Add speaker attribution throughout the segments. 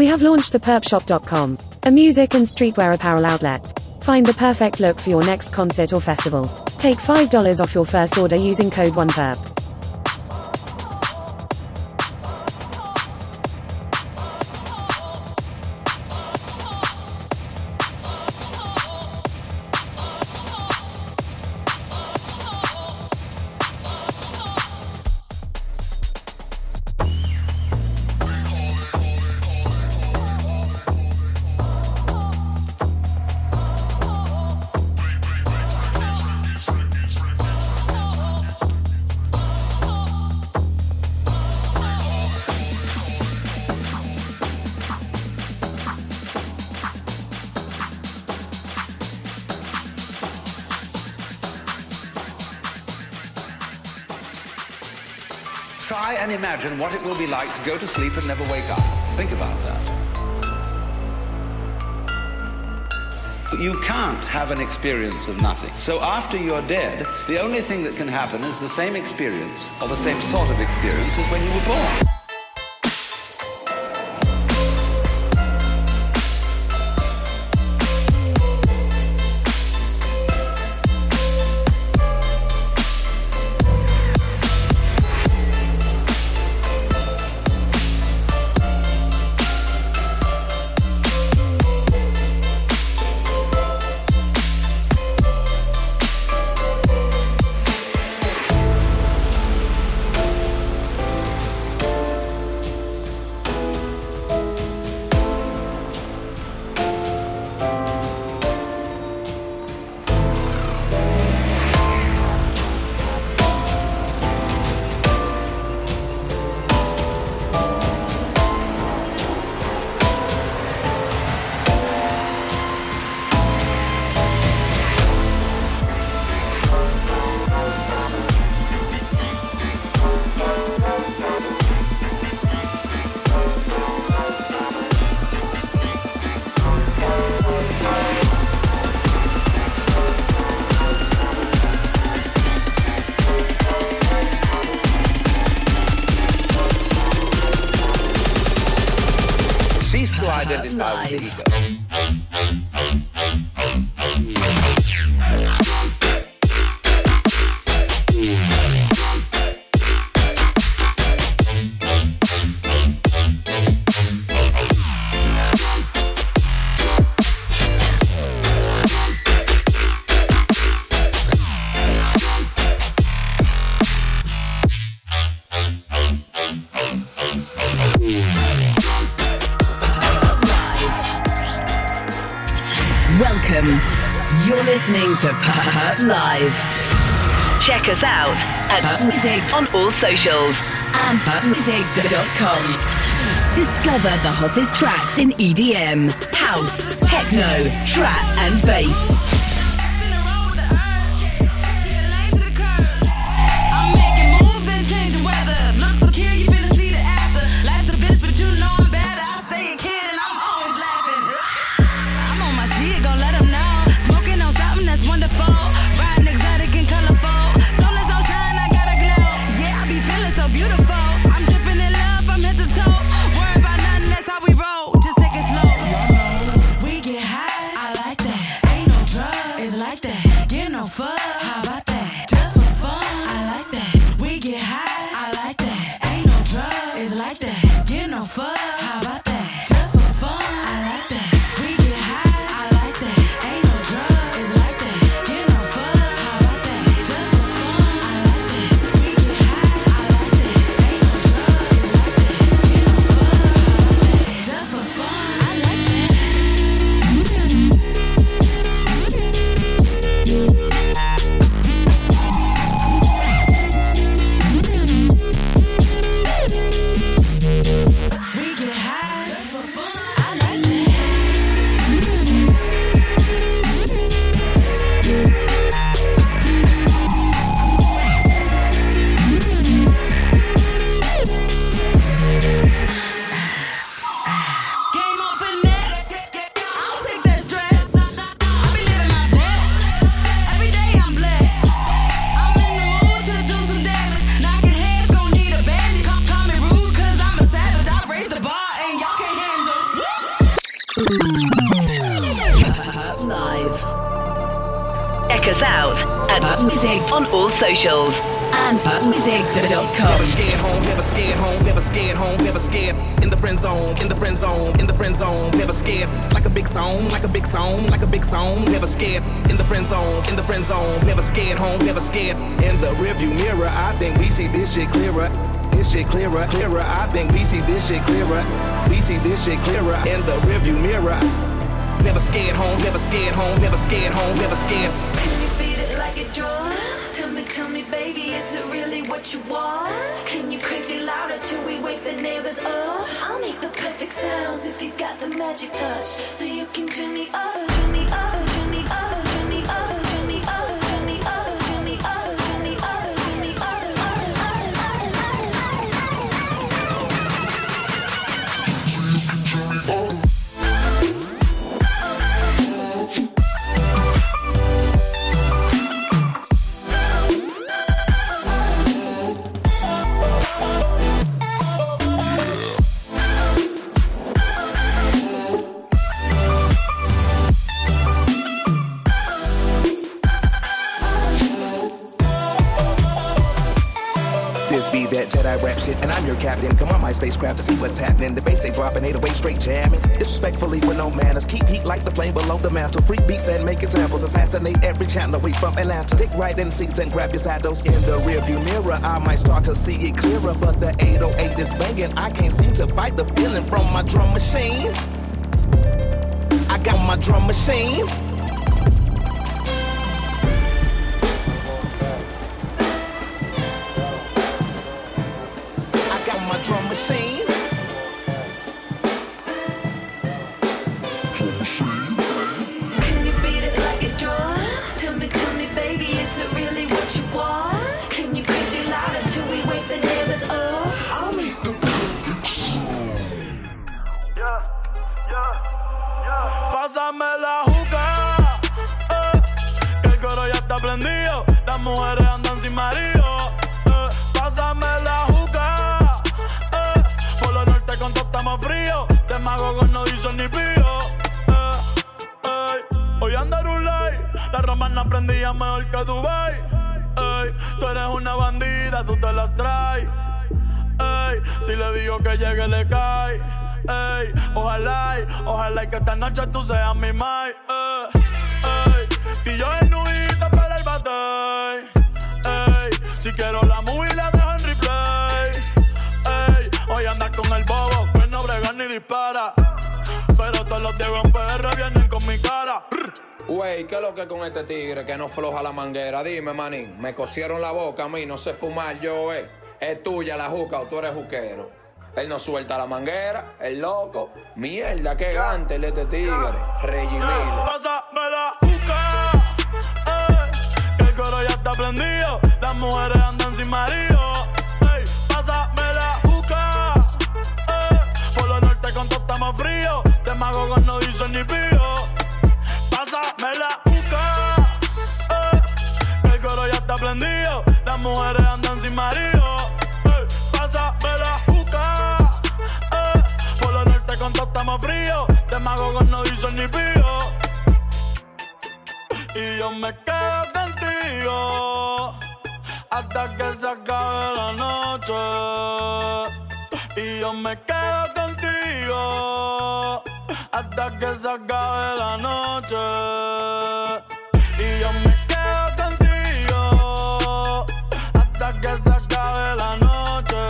Speaker 1: We have launched theperpshop.com, a music and streetwear apparel outlet. Find the perfect look for your next concert or festival. Take $5 off your first order using code 1perp.
Speaker 2: Will be like to go to sleep and never wake up. Think about that. You can't have an experience of nothing. So after you're dead, the only thing that can happen is the same experience, or the same sort of experience as when you were born.
Speaker 3: On all socials and music.com. Discover the hottest tracks in EDM, house, techno, trap, and bass.
Speaker 4: Big song, like a big song, like a big song, never scared. In the friend zone, in the friend zone, never scared home, never scared. In the rearview mirror, I think we see this shit clearer. This shit clearer, clearer. I think we see this shit clearer. We see this shit clearer in the rearview mirror. Never scared home, never scared home, never scared home, never scared.
Speaker 5: What you want? Can you crank it louder till we wake the neighbors up? I'll make the perfect sounds if you've got the magic touch, so you can tune me up, turn me up, turn me up,
Speaker 4: shit, and I'm your captain. Come on my spacecraft to see what's happening. The bass they dropping, 808 straight jamming. Disrespectfully with no manners. Keep heat like the flame below the mantle. Freak beats and make examples. Assassinate every channel away from Atlanta. Take right in seats and grab your saddles. In the rearview mirror, I might start to see it clearer. But the 808 is banging. I can't seem to fight the feeling from my drum machine. I got my drum machine.
Speaker 6: Todos los de en PR vienen con mi cara.
Speaker 7: Wey, ¿qué es lo que con este tigre que no floja la manguera? Dime, manín, me cosieron la boca a mí, no sé fumar yo, eh. Es tuya la juca o tú eres juquero. Él no suelta la manguera, el loco. Mierda, qué gante el este tigre. Regimilo.
Speaker 6: Pásame la juca, ey, que el coro ya está prendido. Las mujeres andan sin marido. Ey, pásame la juca, ey, por lo norte con todo estamos fríos. De mago no dicen ni pío. Pásame la ey, que el coro ya está prendido. Las mujeres andan sin marido. Ey, pásame la juca, ey, por lo norte con todo estamos fríos. De mago no dicen ni pío. Y yo me quedo contigo hasta que se acabe la noche. Y yo me quedo contigo hasta que se acabe la noche. Y yo me quedo contigo hasta que se acabe la noche.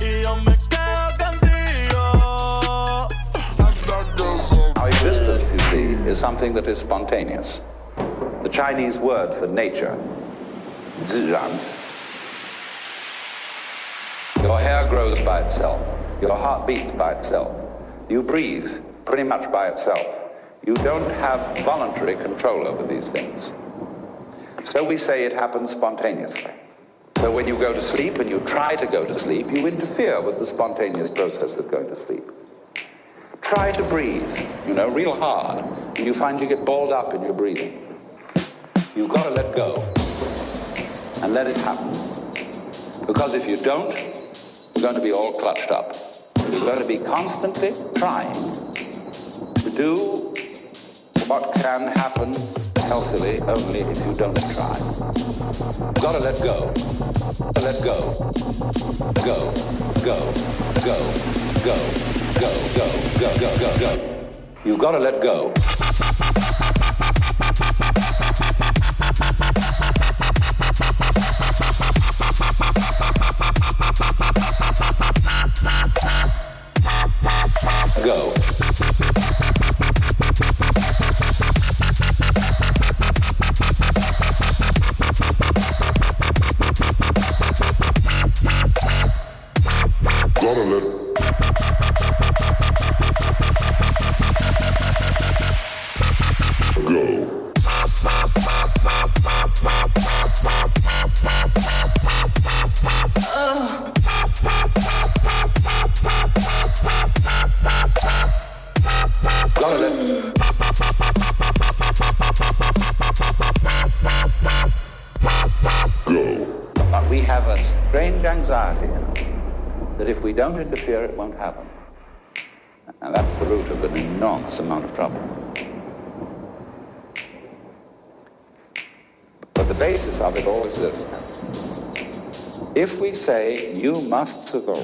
Speaker 6: Y yo me quedo contigo.
Speaker 8: Our existence, you see, is something that is spontaneous. The Chinese word for nature, zizhan. Your hair grows by itself. Your heart beats by itself. You breathe pretty much by itself. You don't have voluntary control over these things. So we say it happens spontaneously. So when you go to sleep and you try to go to sleep, you interfere with the spontaneous process of going to sleep. Try to breathe, you know, real hard, and you find you get balled up in your breathing. You've got to let go and let it happen. Because if you don't, you're going to be all clutched up. You're going to be constantly trying to do what can happen
Speaker 2: healthily only if you don't try. You've got to let go. Let go. Go. Go. Go. Go. Go. Go. Go. Go. Go. Go. You've got to let go. Road. Don't interfere, it won't happen. And that's the root of an enormous amount of trouble. But the basis of it all is this. If we say, you must go,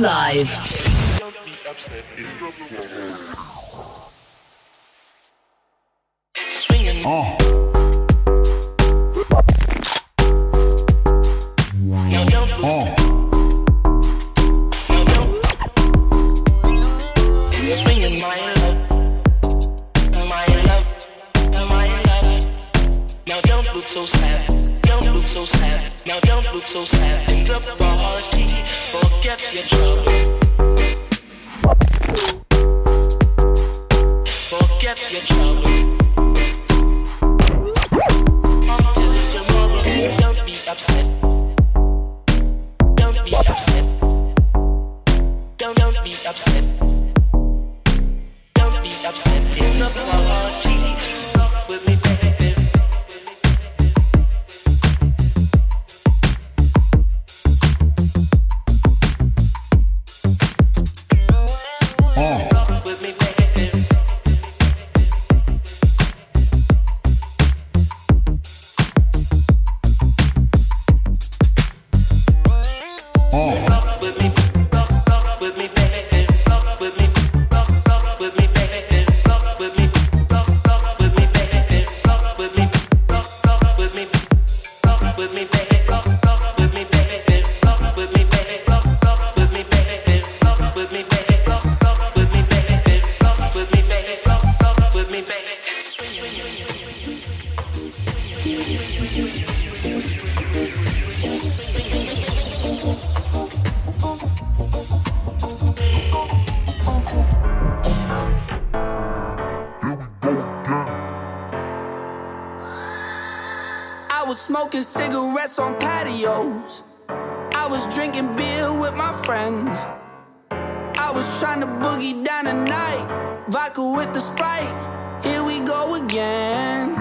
Speaker 9: Live. Forget your trouble. Forget your
Speaker 10: trouble.
Speaker 11: was smoking cigarettes on patios. I was drinking beer with my friends. I was trying to boogie down the night. Vodka with the Sprite. Here we go again.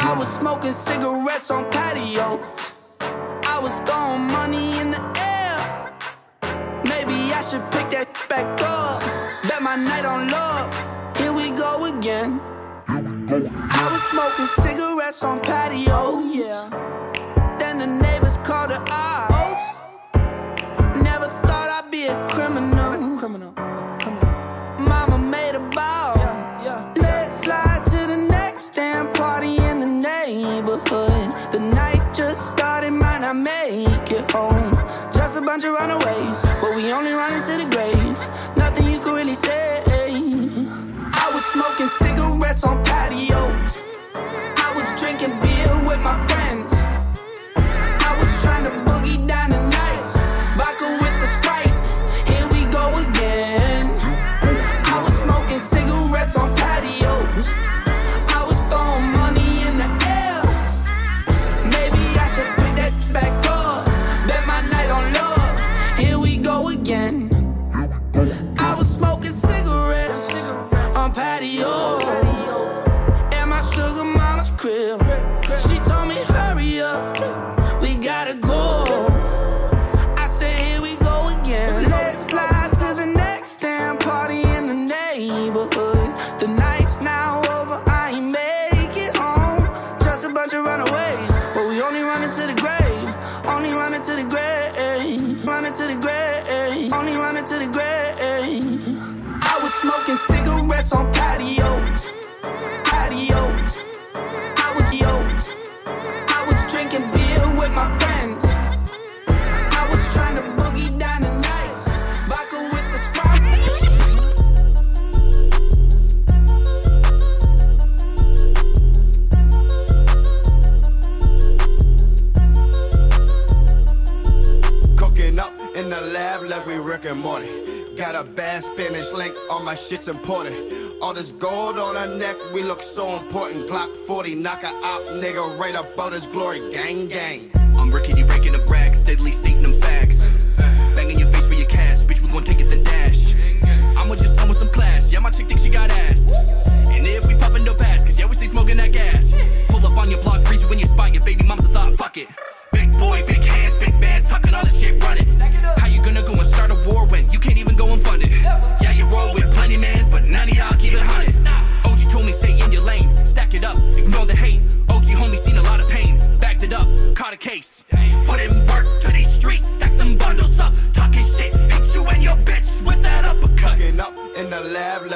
Speaker 11: I was smoking cigarettes on patios. I was throwing money in the air.
Speaker 12: Maybe I should pick that back up. Bet my night on love. Here we go again shit's knock a op nigga right up about his glory. Gang, gang.
Speaker 13: I'm rickety breaking the racks, steadily stating them facts. Banging your face for your cash, bitch, we gon' take it then dash. I'ma just someone with some class, yeah, my chick thinks she got ass. And if we poppin' dope ass, cause yeah, we stay smoking that gas. Pull up on your block, freeze you when you spot your baby mama's a thought, fuck it. Big boy, big hands,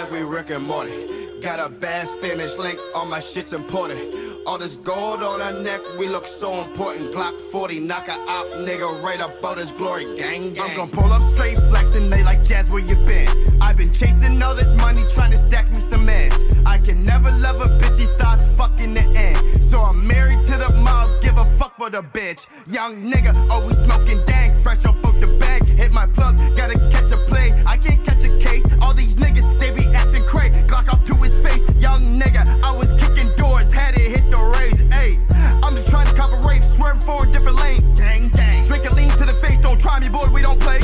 Speaker 14: like we Rick and Morty. Got a bad Spanish link, all my shit's imported. All this gold on her neck, we look so important. Glock 40, knock a op, nigga, right about his glory, gang, gang. I'm gon' pull up straight flexing, they like Jazz, where you been? I've been chasing all this money, trying to stack me some ass. I can never love a bitch, thoughts fucking the end. So I'm married to the mob, give a fuck for the bitch. Young nigga, oh, always smoking dank, fresh up out. Hit my plug, gotta catch a play. I can't catch a case. All these niggas, they be acting crazy. Glock up to his face, young nigga. I was kicking doors, had it hit the raise. Ayy, I'm just trying to cop a rave, swerve four different lanes. Gang, gang. Drink a lean to the face, don't try me, boy, we don't play.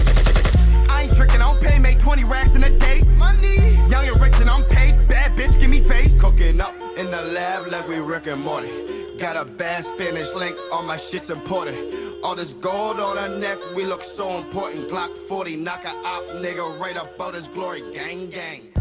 Speaker 14: I ain't tricking, I don't pay, make 20 racks in a day. Money. Young and rich and I'm paid. Bad bitch, give me face. Cooking up in the lab like we Rick and Morty. Got a bad Spanish link, all my shit's imported. All this gold on her neck, we look so important. Glock 40, knock a op, nigga, right about his glory. Gang, gang.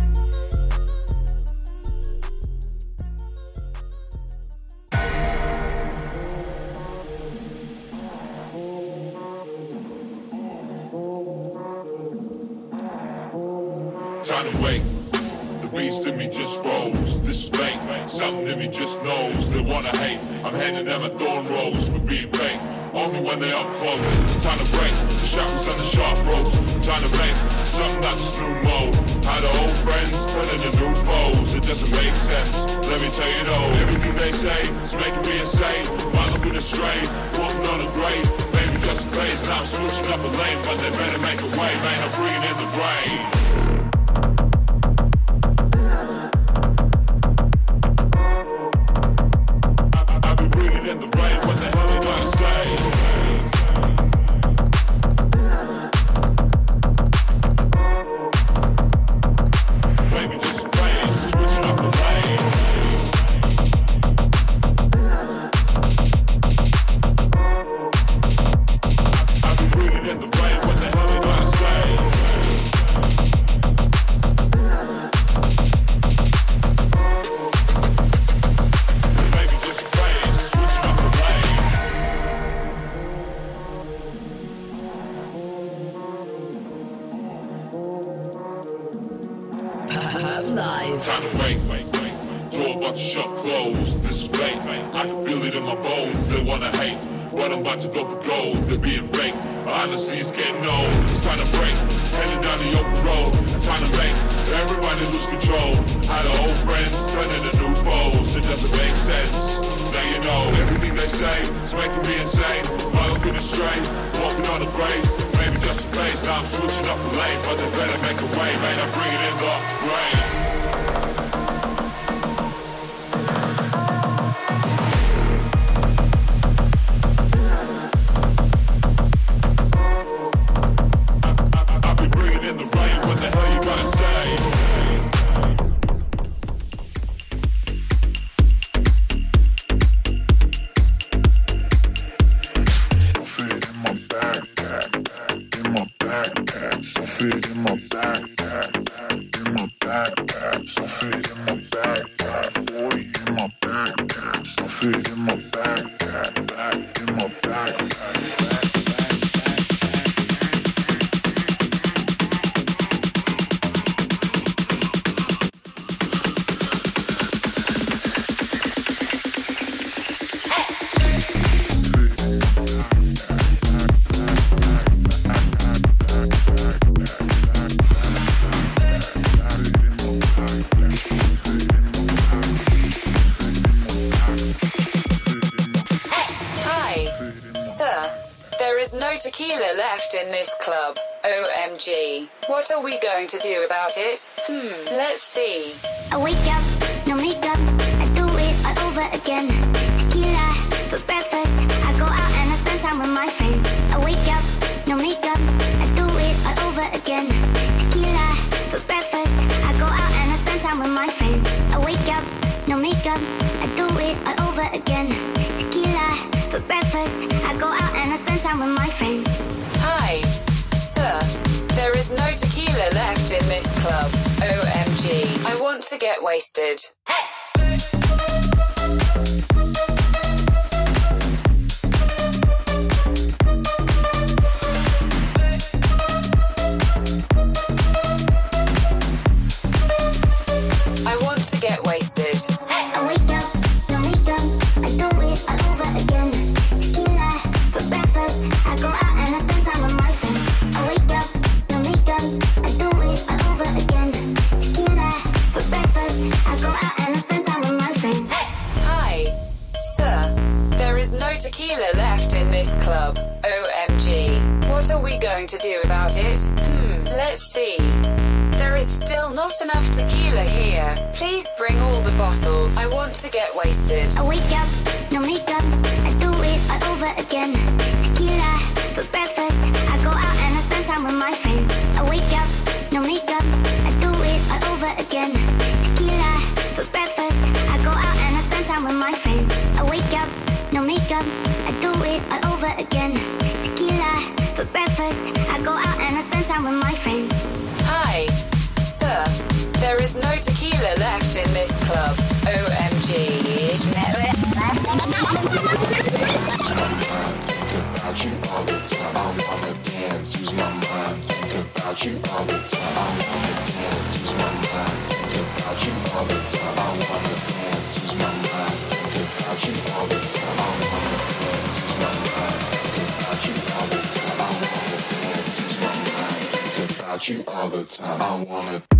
Speaker 15: Something in me just knows they wanna hate. I'm handing them a thorn rose for being fake. Only when they up close. It's time to break the shackles and the sharp ropes. Time to make something that's new mode. How the old friends turn into new foes. It doesn't make sense. Let me tell you though, everything they say is making me insane. Might looking astray, walking on a grave. Maybe just a phase. Now I'm switching up a lane, but they better make a way, man. I'm bringing in the rain. To
Speaker 16: do about it? Hmm, let's see.
Speaker 17: I wake up,
Speaker 16: get wasted. Wasted.
Speaker 17: Up,
Speaker 18: you all the time. I wanna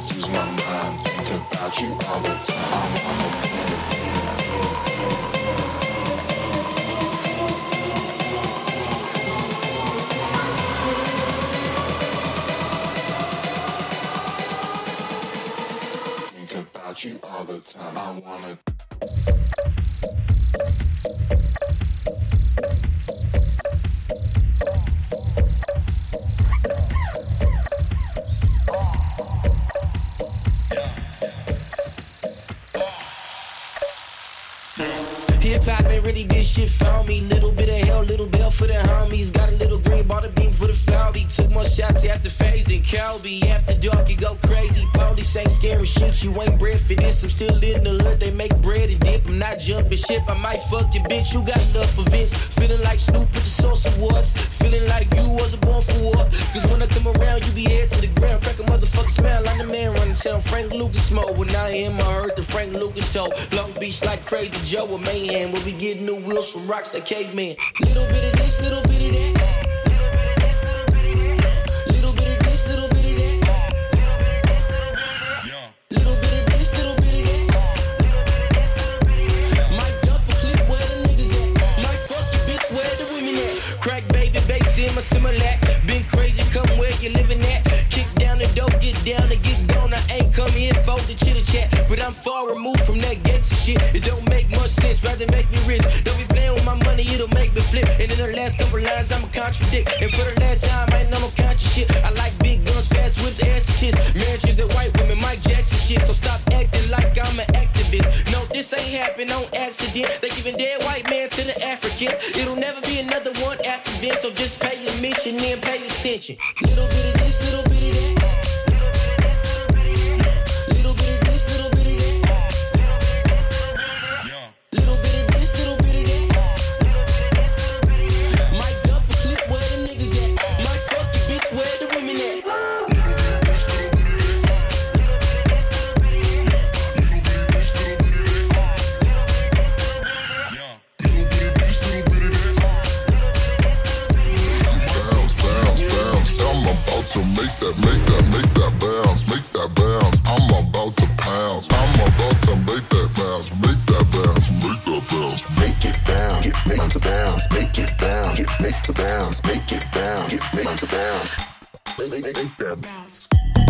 Speaker 18: wanna my mind, think about you all the time. I wanna dance, dance, dance, you all the time. I wanna.
Speaker 19: Calby. After dark, you go crazy. Police ain't scary shit. You ain't bred for this. I'm still in the hood. They make bread and dip. I'm not jumping ship. I might fuck your bitch. You got enough of this. Feeling like Snoop with the source awards. Feeling like you wasn't born for war. Cause when I come around, you be head to the ground. Crack a motherfucker smell like the man running sound. Frank Lucas mode. When I am, I heard the Frank Lucas told. Long Beach like Crazy Joe with Mayhem. Where we get new wheels from rocks that caveman. Little bit of this, little bit of that. Far removed from that gangster shit. It don't make much sense, rather make me rich. Don't be playing with my money, it'll make me flip. And in the last couple lines, I'ma contradict. And for the last time, I ain't no more conscious shit. I like big guns, fast whips, ass tits. Marriages and white women, Mike Jackson shit. So stop acting like I'm an activist. No, this ain't happen on accident. They giving dead white man to the Africans. It'll never be another one after this. So just pay your mission and pay attention. Little bit of this, little that
Speaker 18: bounce.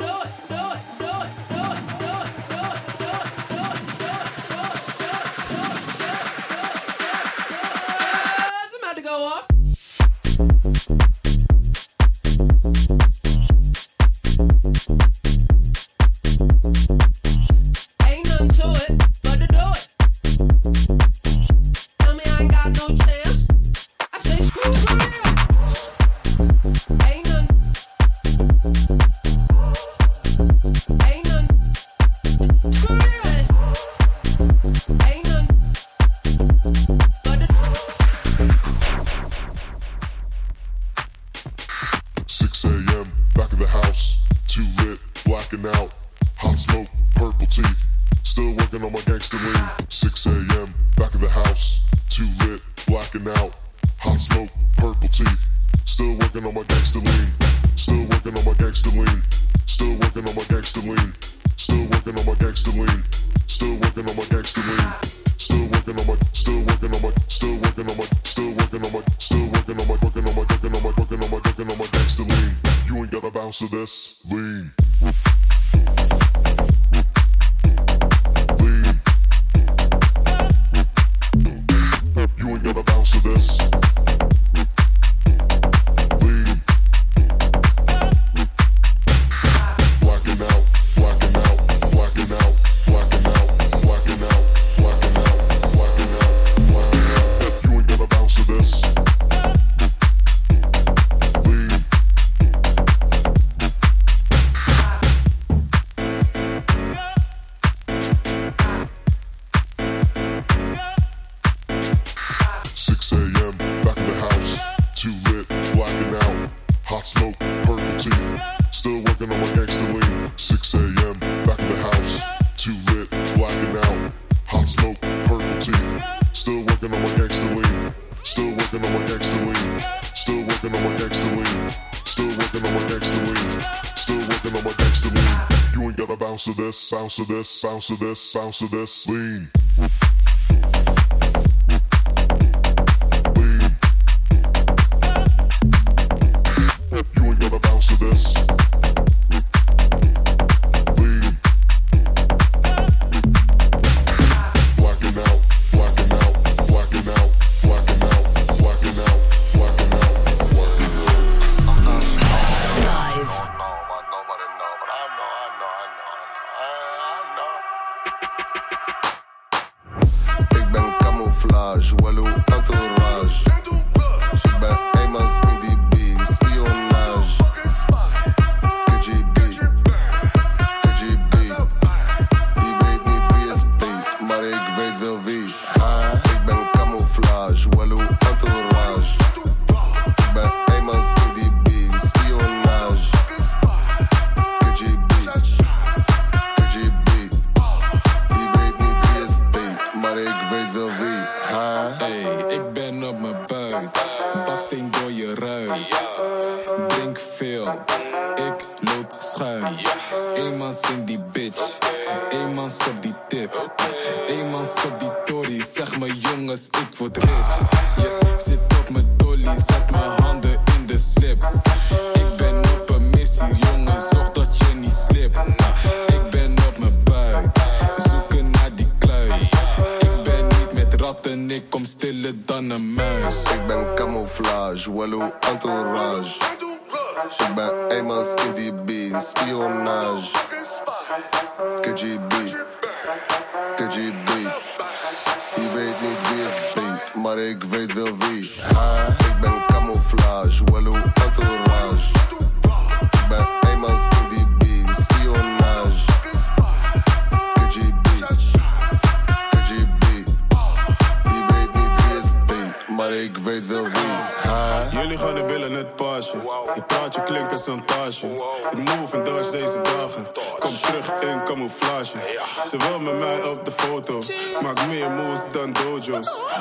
Speaker 20: Still working on my gangster lean. Still working on my gangster lean. Still working on my gangster lean. Still working on my gangster lean. Still working on my gangster lean. Still working on my still working on my still working on my still working on my still working on my working on my working on my working on my working on my gangster lean. You ain't got a bounce to this lean. bounce to this,
Speaker 21: bounce to this, bounce to this, lean.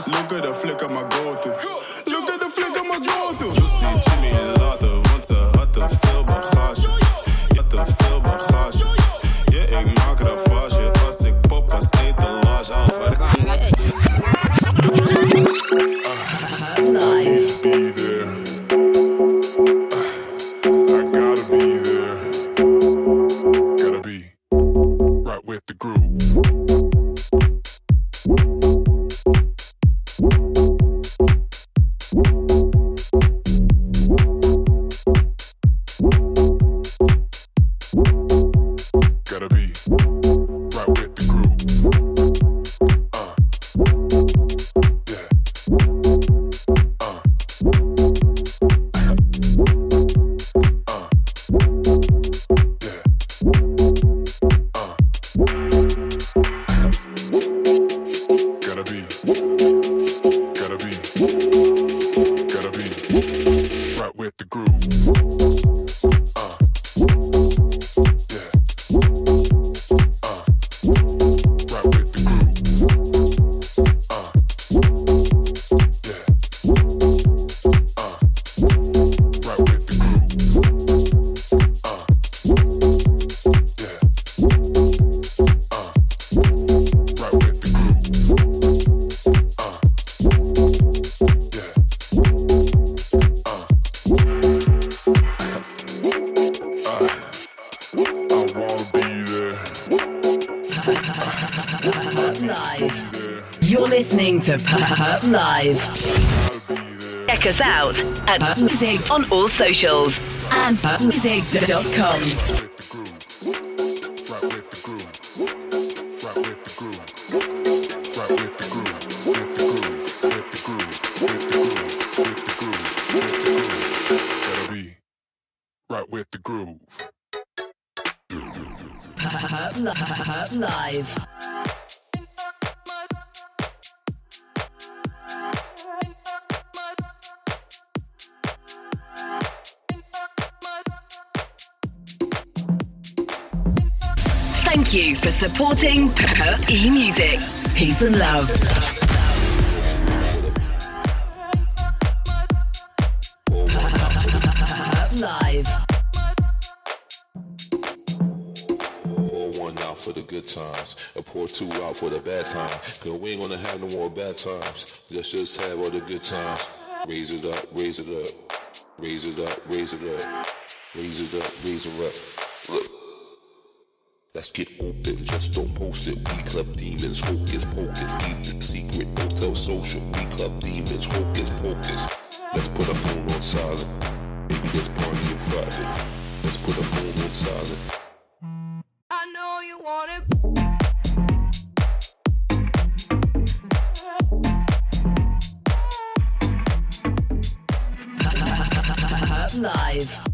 Speaker 22: Look at the flick of my goatee. Up
Speaker 3: Live. Check us out at music on all socials and butlzig.com. Live. Thank you for supporting Perp E Music. Peace and love. Live.
Speaker 23: Pour one out for the good times and pour two out for the bad times. Cause we ain't gonna have no more bad times. Let's just have all the good times. Raise it up, raise it up, raise it up, raise it up, raise it up, raise it up. Look. Let's get open, just don't post it. We club demons, hocus pocus. Keep it secret, don't tell social. We club demons, hocus pocus. Let's put a phone on silent. Maybe let's party in private. Let's put a phone on silent.
Speaker 9: I know you want it.
Speaker 3: Live.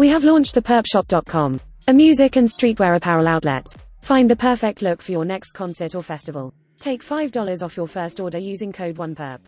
Speaker 1: We have launched the pvrpshop.com, a music and streetwear apparel outlet. Find the perfect look for your next concert or festival. Take $5 off your first order using code 1perp.